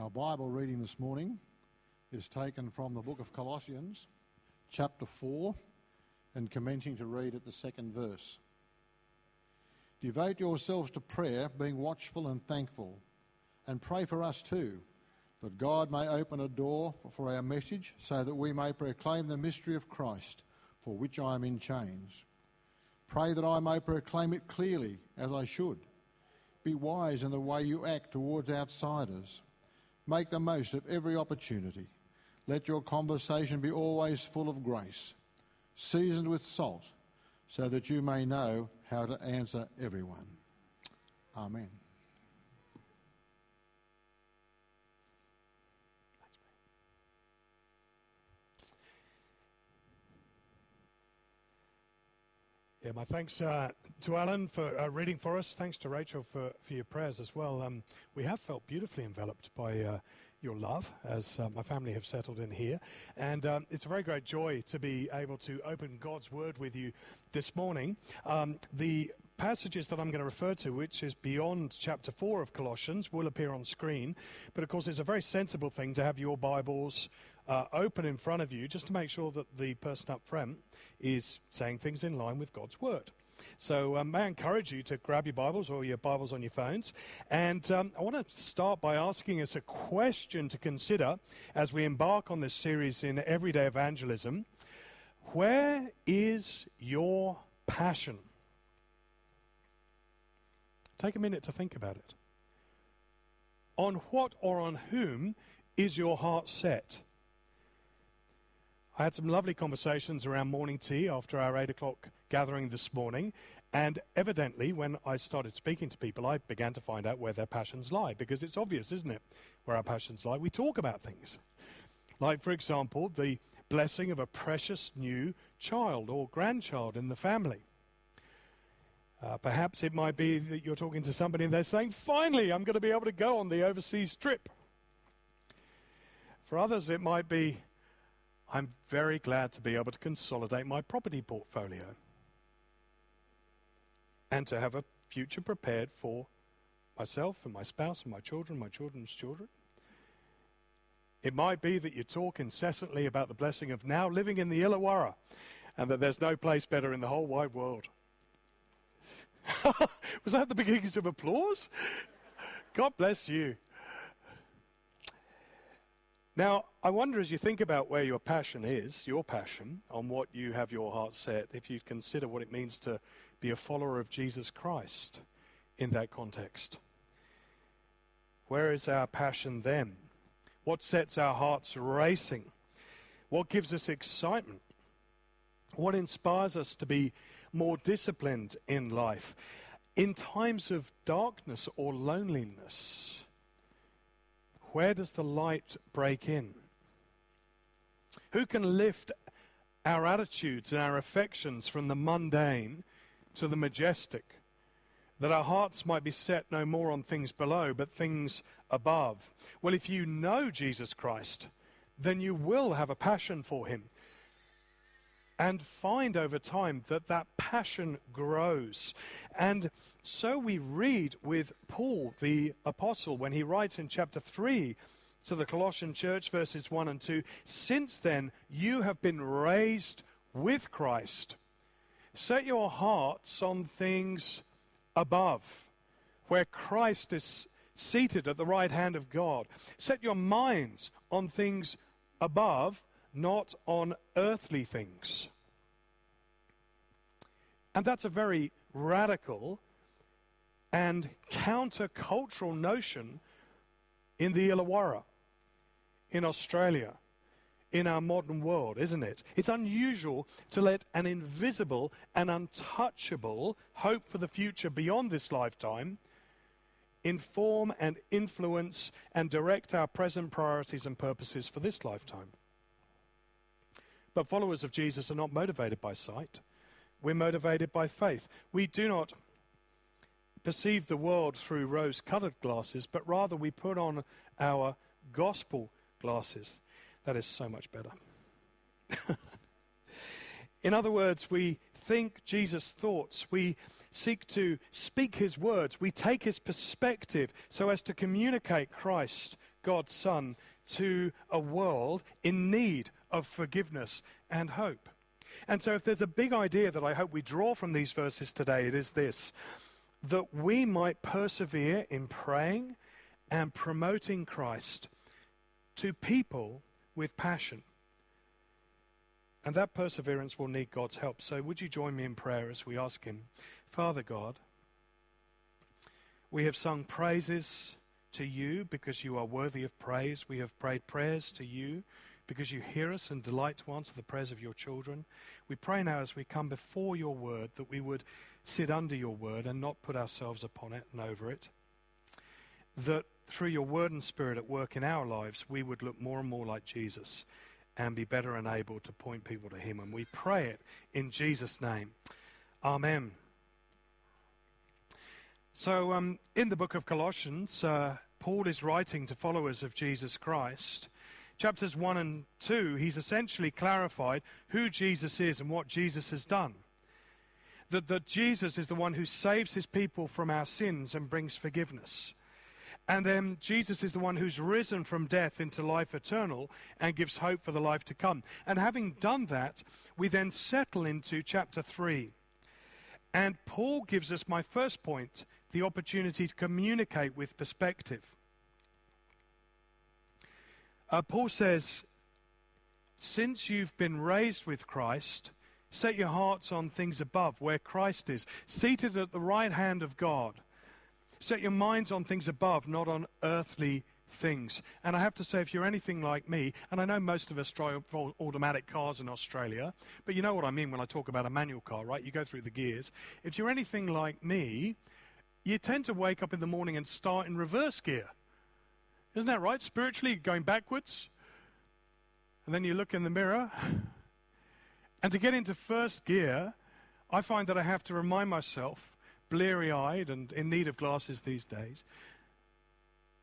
Our Bible reading this morning is taken from the book of Colossians, chapter 4, and commencing to read at the second verse. Devote yourselves to prayer, being watchful and thankful, and pray for us too, that God may open a door for our message, so that we may proclaim the mystery of Christ, for which I am in chains. Pray that I may proclaim it clearly, as I should. Be wise in the way you act towards outsiders. Make the most of every opportunity. Let your conversation be always full of grace, seasoned with salt, so that you may know how to answer everyone. Amen. Yeah, my thanks uh, to Alan for uh, reading for us. Thanks to Rachel for, for your prayers as well. Um, we have felt beautifully enveloped by uh, your love as uh, my family have settled in here. And um, it's a very great joy to be able to open God's Word with you this morning. Um, the passages that I'm going to refer to, which is beyond chapter 4 of Colossians, will appear on screen. But of course, it's a very sensible thing to have your Bibles uh, open in front of you just to make sure that the person up front is saying things in line with God's Word. So um, may I encourage you to grab your Bibles or your Bibles on your phones. And um, I want to start by asking us a question to consider as we embark on this series in everyday evangelism. Where is your passion? Take a minute to think about it. On what or on whom is your heart set? I had some lovely conversations around morning tea after our 8 o'clock gathering this morning. And evidently, when I started speaking to people, I began to find out where their passions lie. Because it's obvious, isn't it, where our passions lie? We talk about things. Like, for example, the blessing of a precious new child or grandchild in the family. Uh, perhaps it might be that you're talking to somebody and they're saying, finally, I'm going to be able to go on the overseas trip. For others, it might be, I'm very glad to be able to consolidate my property portfolio and to have a future prepared for myself and my spouse and my children, my children's children. It might be that you talk incessantly about the blessing of now living in the Illawarra and that there's no place better in the whole wide world. Was that the beginnings of applause? God bless you. Now, I wonder as you think about where your passion is, your passion, on what you have your heart set, if you consider what it means to be a follower of Jesus Christ in that context. Where is our passion then? What sets our hearts racing? What gives us excitement? What inspires us to be more disciplined in life? In times of darkness or loneliness, where does the light break in? Who can lift our attitudes and our affections from the mundane to the majestic? That our hearts might be set no more on things below, but things above. Well, if you know Jesus Christ, then you will have a passion for him and find over time that that passion grows. And so we read with Paul, the apostle, when he writes in chapter 3 to the Colossian church, verses 1 and 2 Since then you have been raised with Christ. Set your hearts on things above, where Christ is seated at the right hand of God. Set your minds on things above not on earthly things. And that's a very radical and countercultural notion in the Illawarra, in Australia, in our modern world, isn't it? It's unusual to let an invisible and untouchable hope for the future beyond this lifetime inform and influence and direct our present priorities and purposes for this lifetime. But followers of Jesus are not motivated by sight. We're motivated by faith. We do not perceive the world through rose colored glasses, but rather we put on our gospel glasses. That is so much better. In other words, we think Jesus' thoughts. We seek to speak his words. We take his perspective so as to communicate Christ God's Son to a world in need of forgiveness and hope. And so, if there's a big idea that I hope we draw from these verses today, it is this that we might persevere in praying and promoting Christ to people with passion. And that perseverance will need God's help. So, would you join me in prayer as we ask Him? Father God, we have sung praises to you because you are worthy of praise. We have prayed prayers to you because you hear us and delight to answer the prayers of your children. We pray now as we come before your word that we would sit under your word and not put ourselves upon it and over it. That through your word and spirit at work in our lives, we would look more and more like Jesus and be better enabled to point people to him. And we pray it in Jesus' name. Amen. So, um, in the book of Colossians, uh, Paul is writing to followers of Jesus Christ. Chapters 1 and 2, he's essentially clarified who Jesus is and what Jesus has done that, that Jesus is the one who saves his people from our sins and brings forgiveness. And then Jesus is the one who's risen from death into life eternal and gives hope for the life to come. And having done that, we then settle into chapter 3. And Paul gives us my first point the opportunity to communicate with perspective. Uh, Paul says, Since you've been raised with Christ, Set your hearts on things above, where Christ is, seated at the right hand of God. Set your minds on things above, not on earthly things. And I have to say, if you're anything like me, and I know most of us drive automatic cars in Australia, but you know what I mean when I talk about a manual car, right? You go through the gears. If you're anything like me, you tend to wake up in the morning and start in reverse gear. Isn't that right? Spiritually, going backwards. And then you look in the mirror and to get into first gear, I find that I have to remind myself, bleary eyed and in need of glasses these days,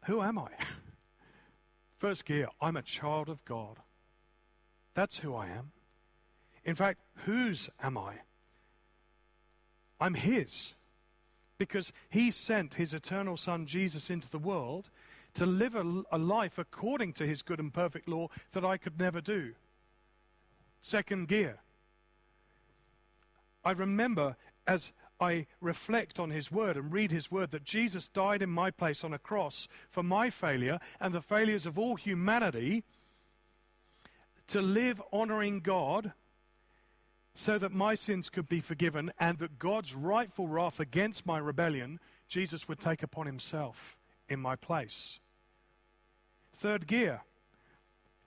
who am I? First gear, I'm a child of God. That's who I am. In fact, whose am I? I'm His. Because He sent His eternal Son, Jesus, into the world to live a, a life according to His good and perfect law that I could never do. Second gear, I remember as I reflect on His Word and read His Word that Jesus died in my place on a cross for my failure and the failures of all humanity to live honoring God so that my sins could be forgiven and that God's rightful wrath against my rebellion, Jesus would take upon Himself in my place. Third gear.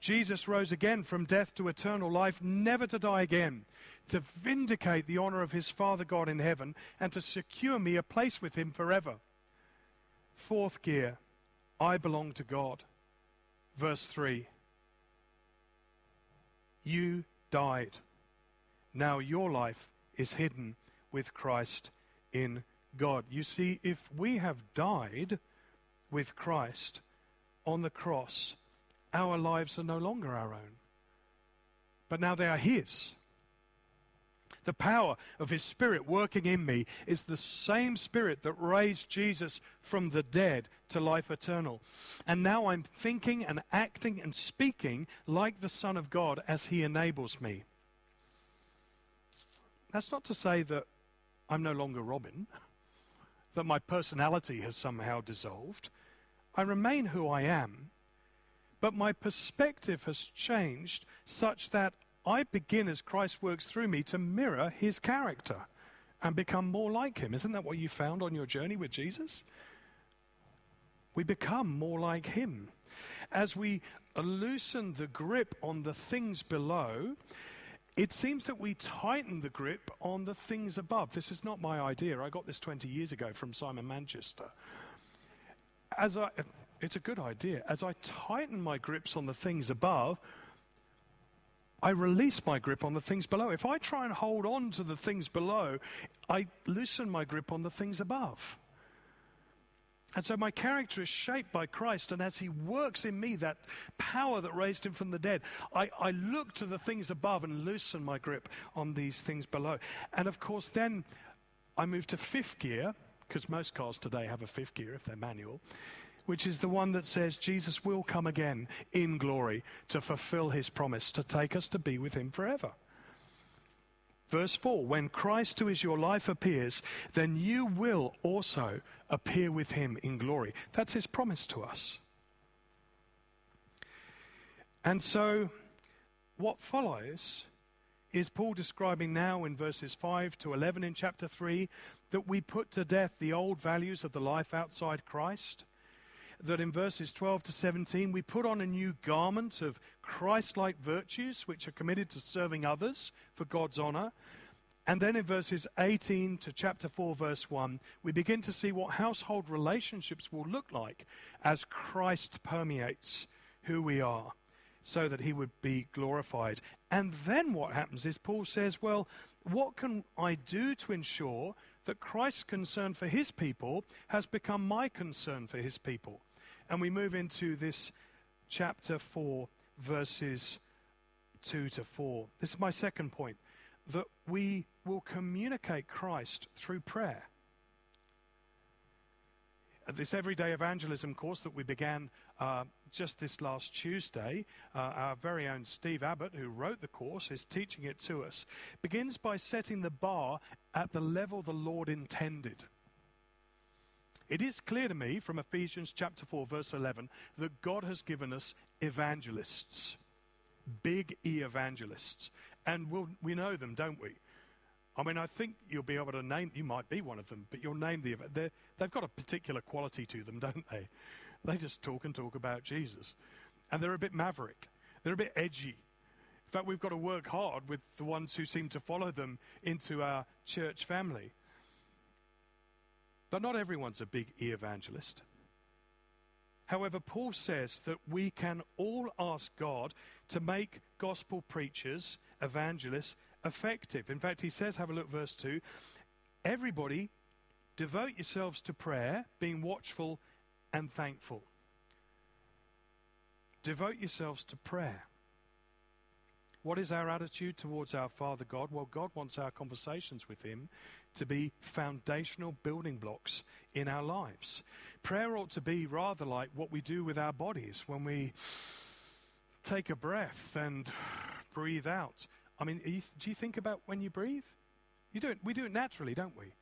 Jesus rose again from death to eternal life, never to die again to vindicate the honor of his Father God in heaven and to secure me a place with him forever. Fourth gear, I belong to God. Verse 3 You died. Now your life is hidden with Christ in God. You see, if we have died with Christ on the cross, our lives are no longer our own, but now they are His. The power of His Spirit working in me is the same Spirit that raised Jesus from the dead to life eternal. And now I'm thinking and acting and speaking like the Son of God as He enables me. That's not to say that I'm no longer Robin, that my personality has somehow dissolved. I remain who I am, but my perspective has changed such that I begin as Christ works through me to mirror his character and become more like him. Isn't that what you found on your journey with Jesus? We become more like him. As we loosen the grip on the things below, it seems that we tighten the grip on the things above. This is not my idea. I got this 20 years ago from Simon Manchester. As I, it's a good idea. As I tighten my grips on the things above, I release my grip on the things below. If I try and hold on to the things below, I loosen my grip on the things above. And so my character is shaped by Christ, and as He works in me that power that raised Him from the dead, I, I look to the things above and loosen my grip on these things below. And of course, then I move to fifth gear, because most cars today have a fifth gear if they're manual which is the one that says Jesus will come again in glory to fulfill his promise to take us to be with him forever. Verse 4 When Christ, who is your life, appears, then you will also appear with him in glory. That's his promise to us. And so, what follows is Paul describing now in verses 5 to 11 in chapter 3 that we put to death the old values of the life outside Christ. That in verses 12 to 17 we put on a new garment of Christ like virtues which are committed to serving others for God's honor. And then in verses 18 to chapter 4, verse 1, we begin to see what household relationships will look like as Christ permeates who we are so that he would be glorified. And then what happens is Paul says, Well, what can I do to ensure that Christ's concern for his people has become my concern for his people? And we move into this chapter 4, verses 2 to 4. This is my second point that we will communicate Christ through prayer. This everyday evangelism course that we began uh, just this last Tuesday, uh, our very own Steve Abbott, who wrote the course, is teaching it to us, begins by setting the bar at the level the Lord intended. It is clear to me from Ephesians chapter 4, verse 11, that God has given us evangelists, big E evangelists. And we'll, we know them, don't we? I mean, I think you'll be able to name, you might be one of them, but you'll name the, they've got a particular quality to them, don't they? They just talk and talk about Jesus. And they're a bit maverick, they're a bit edgy. In fact, we've got to work hard with the ones who seem to follow them into our church family. But not everyone's a big evangelist. However, Paul says that we can all ask God to make gospel preachers, evangelists, effective. In fact, he says, have a look, verse 2 everybody devote yourselves to prayer, being watchful and thankful. Devote yourselves to prayer. What is our attitude towards our Father God? Well, God wants our conversations with Him to be foundational building blocks in our lives. Prayer ought to be rather like what we do with our bodies when we take a breath and breathe out. I mean, do you think about when you breathe? You do it, we do it naturally, don't we?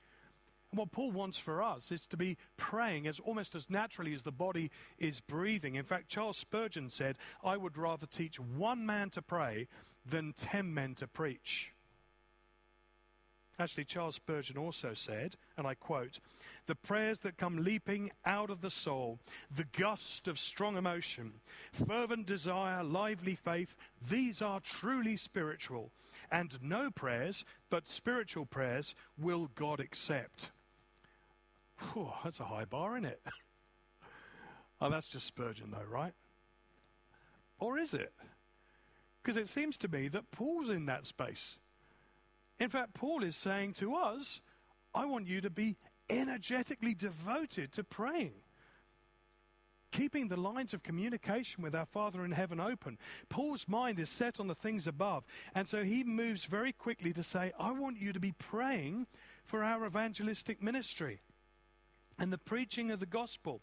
And what Paul wants for us is to be praying as almost as naturally as the body is breathing. In fact, Charles Spurgeon said, I would rather teach one man to pray than ten men to preach. Actually, Charles Spurgeon also said, and I quote, the prayers that come leaping out of the soul, the gust of strong emotion, fervent desire, lively faith, these are truly spiritual. And no prayers, but spiritual prayers, will God accept. Whew, that's a high bar, isn't it? oh, that's just Spurgeon, though, right? Or is it? Because it seems to me that Paul's in that space. In fact, Paul is saying to us, I want you to be energetically devoted to praying. Keeping the lines of communication with our Father in heaven open. Paul's mind is set on the things above. And so he moves very quickly to say, I want you to be praying for our evangelistic ministry and the preaching of the gospel.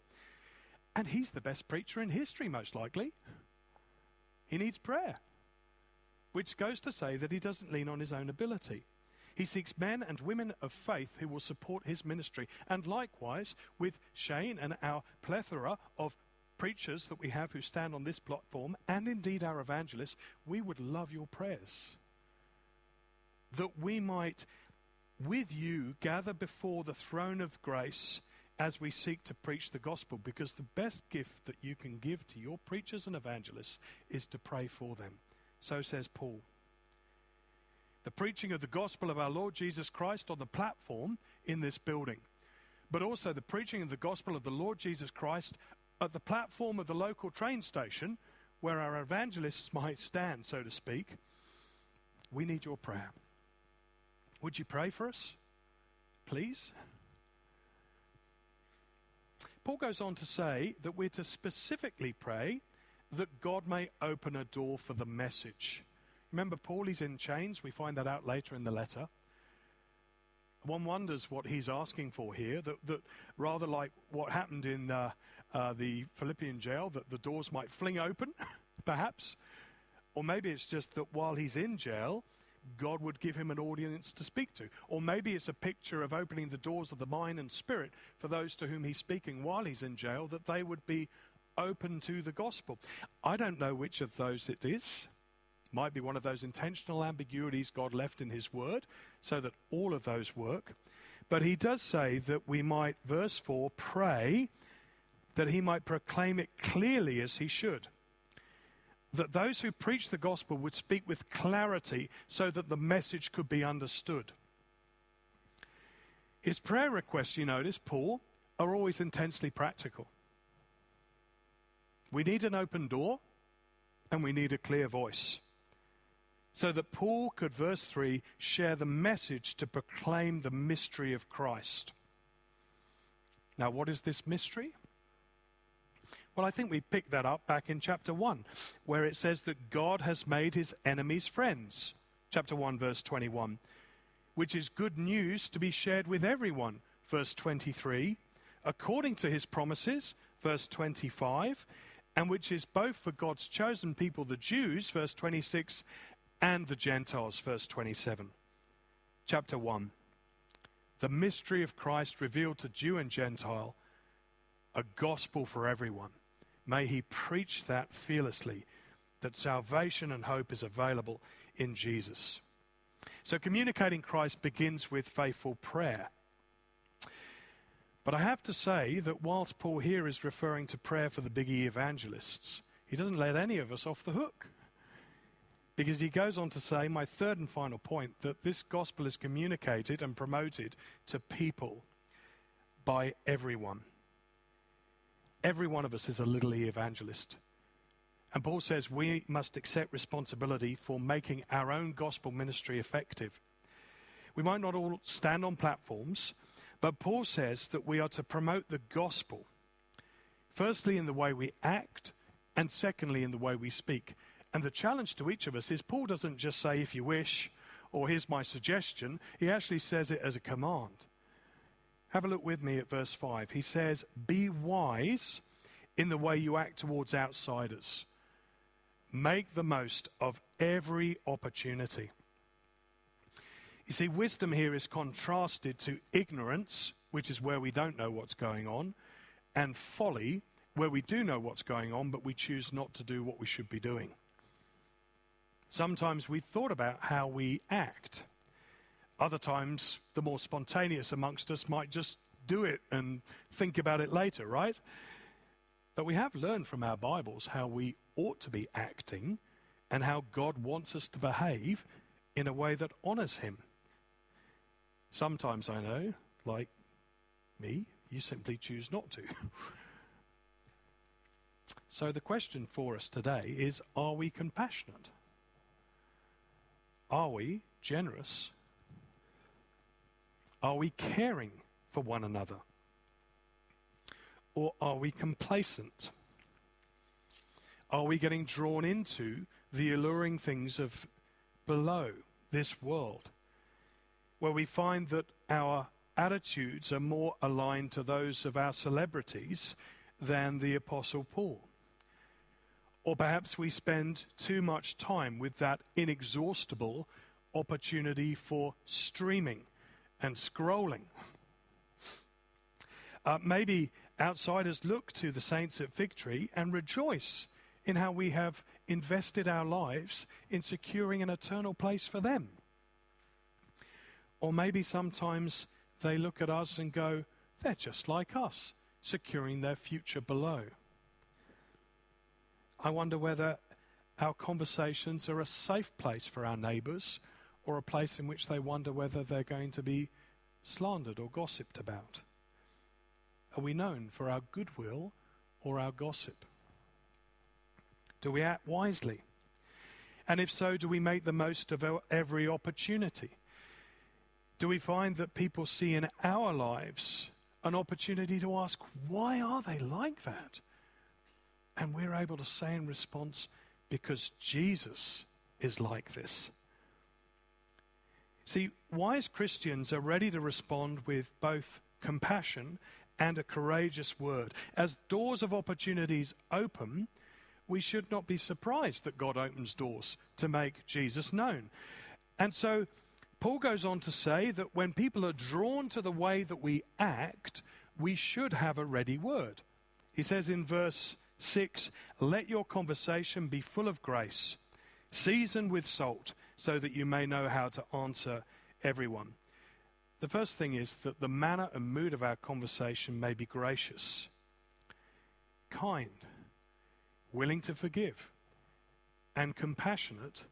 And he's the best preacher in history, most likely. He needs prayer, which goes to say that he doesn't lean on his own ability. He seeks men and women of faith who will support his ministry. And likewise, with Shane and our plethora of preachers that we have who stand on this platform, and indeed our evangelists, we would love your prayers. That we might, with you, gather before the throne of grace as we seek to preach the gospel, because the best gift that you can give to your preachers and evangelists is to pray for them. So says Paul. The preaching of the gospel of our Lord Jesus Christ on the platform in this building, but also the preaching of the gospel of the Lord Jesus Christ at the platform of the local train station where our evangelists might stand, so to speak. We need your prayer. Would you pray for us? Please? Paul goes on to say that we're to specifically pray that God may open a door for the message. Remember, Paul is in chains. We find that out later in the letter. one wonders what he's asking for here, that, that rather like what happened in uh, uh, the Philippian jail, that the doors might fling open, perhaps. Or maybe it's just that while he's in jail, God would give him an audience to speak to. Or maybe it's a picture of opening the doors of the mind and spirit for those to whom he's speaking while he's in jail, that they would be open to the gospel. I don't know which of those it is. Might be one of those intentional ambiguities God left in his word so that all of those work. But he does say that we might, verse 4, pray that he might proclaim it clearly as he should that those who preach the gospel would speak with clarity so that the message could be understood. His prayer requests, you notice, Paul, are always intensely practical. We need an open door and we need a clear voice. So that Paul could, verse 3, share the message to proclaim the mystery of Christ. Now, what is this mystery? Well, I think we picked that up back in chapter 1, where it says that God has made his enemies friends. Chapter 1, verse 21, which is good news to be shared with everyone. Verse 23, according to his promises. Verse 25, and which is both for God's chosen people, the Jews, verse 26, and the Gentiles, verse 27. Chapter 1 The mystery of Christ revealed to Jew and Gentile, a gospel for everyone. May he preach that fearlessly, that salvation and hope is available in Jesus. So, communicating Christ begins with faithful prayer. But I have to say that whilst Paul here is referring to prayer for the big E evangelists, he doesn't let any of us off the hook. Because he goes on to say, my third and final point, that this gospel is communicated and promoted to people by everyone. Every one of us is a little evangelist. And Paul says we must accept responsibility for making our own gospel ministry effective. We might not all stand on platforms, but Paul says that we are to promote the gospel, firstly, in the way we act, and secondly, in the way we speak. And the challenge to each of us is Paul doesn't just say, if you wish, or here's my suggestion, he actually says it as a command. Have a look with me at verse 5. He says, Be wise in the way you act towards outsiders. Make the most of every opportunity. You see, wisdom here is contrasted to ignorance, which is where we don't know what's going on, and folly, where we do know what's going on, but we choose not to do what we should be doing. Sometimes we thought about how we act other times, the more spontaneous amongst us might just do it and think about it later, right? But we have learned from our Bibles how we ought to be acting and how God wants us to behave in a way that honors Him. Sometimes I know, like me, you simply choose not to. so the question for us today is are we compassionate? Are we generous are we caring for one another? Or are we complacent? Are we getting drawn into the alluring things of below this world, where we find that our attitudes are more aligned to those of our celebrities than the Apostle Paul? Or perhaps we spend too much time with that inexhaustible opportunity for streaming and scrolling. Uh, maybe outsiders look to the saints at Tree and rejoice in how we have invested our lives in securing an eternal place for them. Or maybe sometimes they look at us and go, they're just like us, securing their future below. I wonder whether our conversations are a safe place for our neighbours or a place in which they wonder whether they're going to be slandered or gossiped about? Are we known for our goodwill or our gossip? Do we act wisely? And if so, do we make the most of every opportunity? Do we find that people see in our lives an opportunity to ask, why are they like that? And we're able to say in response, because Jesus is like this. See, wise Christians are ready to respond with both compassion and a courageous word. As doors of opportunities open, we should not be surprised that God opens doors to make Jesus known. And so Paul goes on to say that when people are drawn to the way that we act, we should have a ready word. He says in verse 6 Let your conversation be full of grace, seasoned with salt, so that you may know how to answer everyone. The first thing is that the manner and mood of our conversation may be gracious, kind, willing to forgive, and compassionate,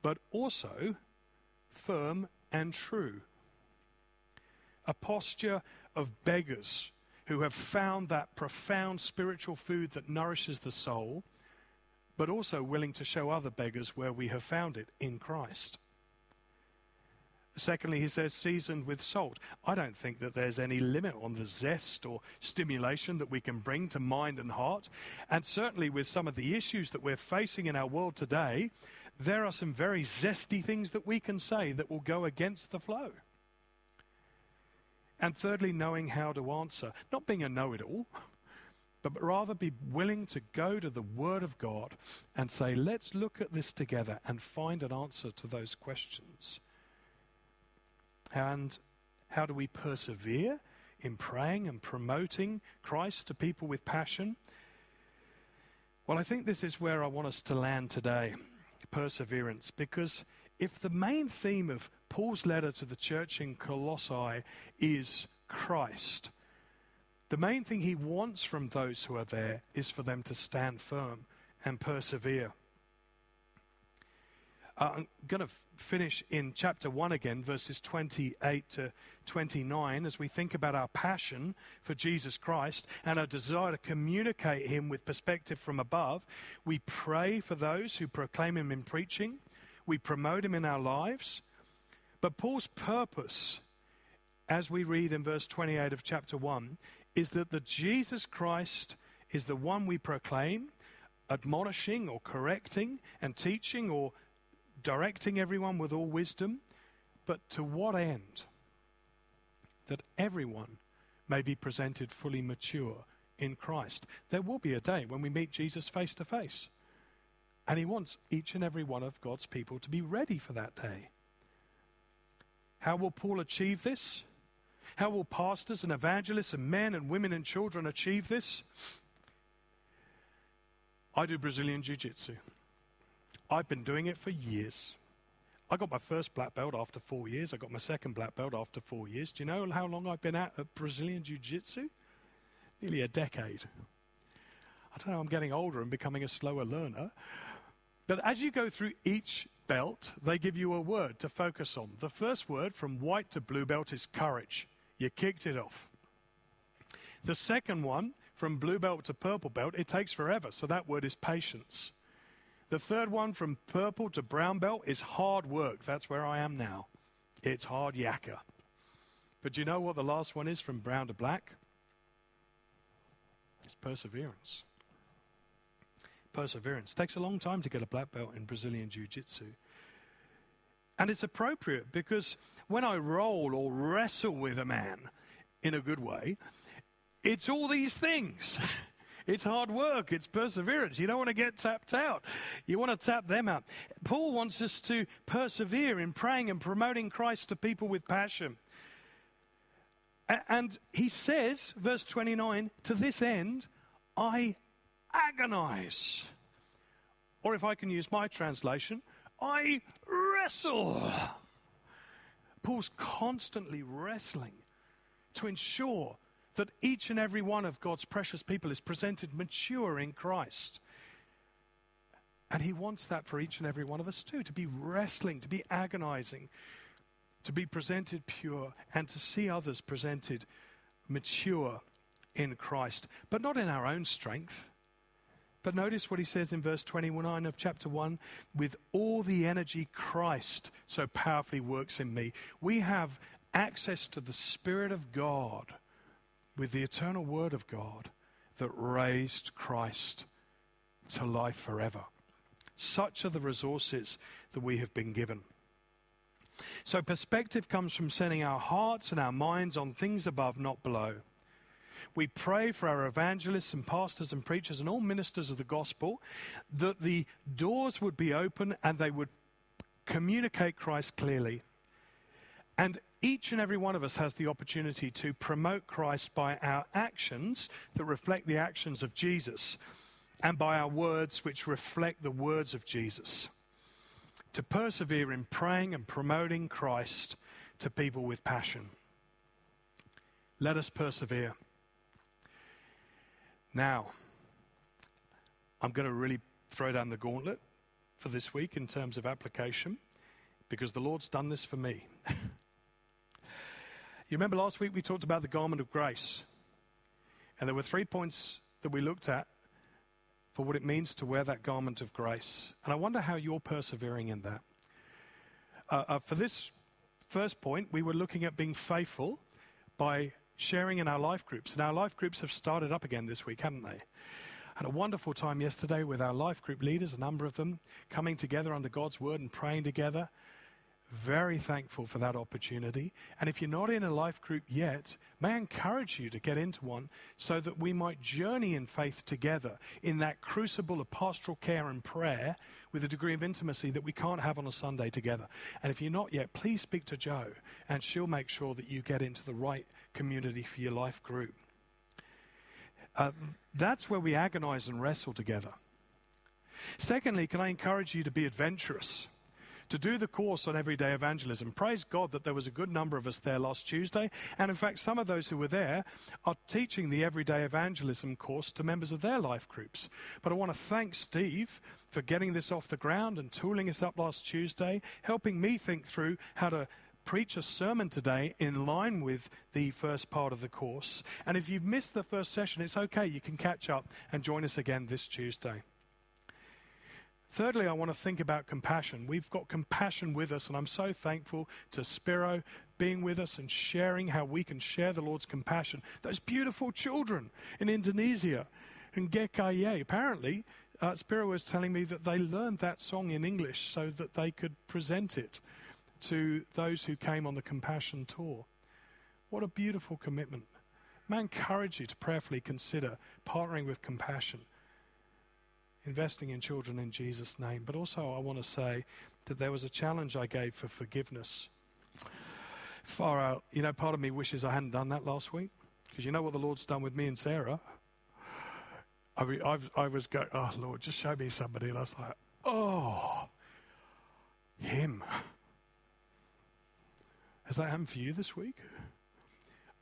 but also firm and true. A posture of beggars who have found that profound spiritual food that nourishes the soul, but also willing to show other beggars where we have found it in Christ. Secondly, he says, seasoned with salt. I don't think that there's any limit on the zest or stimulation that we can bring to mind and heart. And certainly, with some of the issues that we're facing in our world today, there are some very zesty things that we can say that will go against the flow. And thirdly, knowing how to answer. Not being a know it all, but rather be willing to go to the Word of God and say, let's look at this together and find an answer to those questions. And how do we persevere in praying and promoting Christ to people with passion? Well, I think this is where I want us to land today perseverance, because if the main theme of Paul's letter to the church in Colossae is Christ, the main thing he wants from those who are there is for them to stand firm and persevere. Uh, I'm going to f- finish in chapter 1 again, verses 28 to 29, as we think about our passion for Jesus Christ and our desire to communicate Him with perspective from above. We pray for those who proclaim Him in preaching, we promote Him in our lives. But Paul's purpose, as we read in verse 28 of chapter 1, is that the Jesus Christ is the one we proclaim, admonishing or correcting and teaching or directing everyone with all wisdom, but to what end? That everyone may be presented fully mature in Christ. There will be a day when we meet Jesus face to face. And he wants each and every one of God's people to be ready for that day. How will Paul achieve this? How will pastors and evangelists and men and women and children achieve this? I do Brazilian Jiu Jitsu. I've been doing it for years. I got my first black belt after four years. I got my second black belt after four years. Do you know how long I've been at, at Brazilian Jiu Jitsu? Nearly a decade. I don't know, I'm getting older and becoming a slower learner. But as you go through each belt, they give you a word to focus on. The first word from white to blue belt is courage. You kicked it off. The second one, from blue belt to purple belt, it takes forever. So that word is patience. The third one from purple to brown belt is hard work. That's where I am now. It's hard yakka. But do you know what the last one is from brown to black? It's perseverance. Perseverance. Takes a long time to get a black belt in Brazilian Jiu Jitsu. And it's appropriate because when I roll or wrestle with a man in a good way, it's all these things. It's hard work, it's perseverance. You don't want to get tapped out, you want to tap them out. Paul wants us to persevere in praying and promoting Christ to people with passion. And he says, verse 29, to this end, I agonize. Or if I can use my translation, I wrestle. Paul's constantly wrestling to ensure that each and every one of God's precious people is presented mature in Christ. And He wants that for each and every one of us too to be wrestling, to be agonizing, to be presented pure, and to see others presented mature in Christ, but not in our own strength. But notice what he says in verse 29 of chapter 1 with all the energy Christ so powerfully works in me. We have access to the Spirit of God with the eternal Word of God that raised Christ to life forever. Such are the resources that we have been given. So, perspective comes from setting our hearts and our minds on things above, not below. We pray for our evangelists and pastors and preachers and all ministers of the gospel that the doors would be open and they would communicate Christ clearly. And each and every one of us has the opportunity to promote Christ by our actions that reflect the actions of Jesus and by our words which reflect the words of Jesus. To persevere in praying and promoting Christ to people with passion. Let us persevere. Now, I'm going to really throw down the gauntlet for this week in terms of application because the Lord's done this for me. you remember last week we talked about the garment of grace, and there were three points that we looked at for what it means to wear that garment of grace. And I wonder how you're persevering in that. Uh, uh, for this first point, we were looking at being faithful by sharing in our life groups. And our life groups have started up again this week, haven't they? Had a wonderful time yesterday with our life group leaders, a number of them coming together under God's word and praying together. Very thankful for that opportunity. And if you're not in a life group yet, may I encourage you to get into one so that we might journey in faith together in that crucible of pastoral care and prayer with a degree of intimacy that we can't have on a Sunday together. And if you're not yet, please speak to Joe and she'll make sure that you get into the right community for your life group. Uh, that's where we agonize and wrestle together. Secondly, can I encourage you to be adventurous? To do the course on everyday evangelism. Praise God that there was a good number of us there last Tuesday. And in fact, some of those who were there are teaching the everyday evangelism course to members of their life groups. But I want to thank Steve for getting this off the ground and tooling us up last Tuesday, helping me think through how to preach a sermon today in line with the first part of the course. And if you've missed the first session, it's okay. You can catch up and join us again this Tuesday. Thirdly, I want to think about compassion. We've got compassion with us, and I'm so thankful to Spiro being with us and sharing how we can share the Lord's compassion. Those beautiful children in Indonesia, in Gekaye, apparently, uh, Spiro was telling me that they learned that song in English so that they could present it to those who came on the compassion tour. What a beautiful commitment. May I encourage you to prayerfully consider partnering with compassion investing in children in Jesus' name. But also, I want to say that there was a challenge I gave for forgiveness. Far out, you know, part of me wishes I hadn't done that last week because you know what the Lord's done with me and Sarah. I, mean, I was going, oh Lord, just show me somebody, and I was like, oh, him. Has that happened for you this week?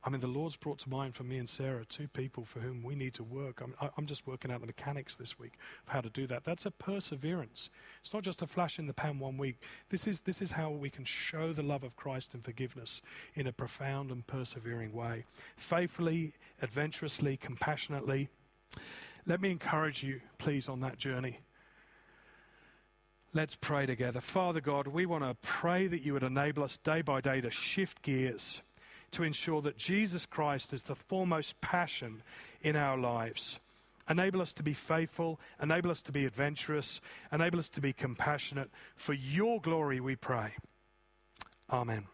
I mean, the Lord's brought to mind for me and Sarah two people for whom we need to work. I'm, I'm, just working out the mechanics this week of how to do that. That's a perseverance. It's not just a flash in the pan one week. This is, this is how we can show the love of Christ and forgiveness in a profound and persevering way. Faithfully, adventurously, compassionately. Let me encourage you, please, on that journey. Let's pray together. Father God, we want to pray that you would enable us day by day to shift gears to ensure that Jesus Christ is the foremost passion in our lives. Enable us to be faithful, enable us to be adventurous, enable us to be compassionate. For your glory, we pray. Amen.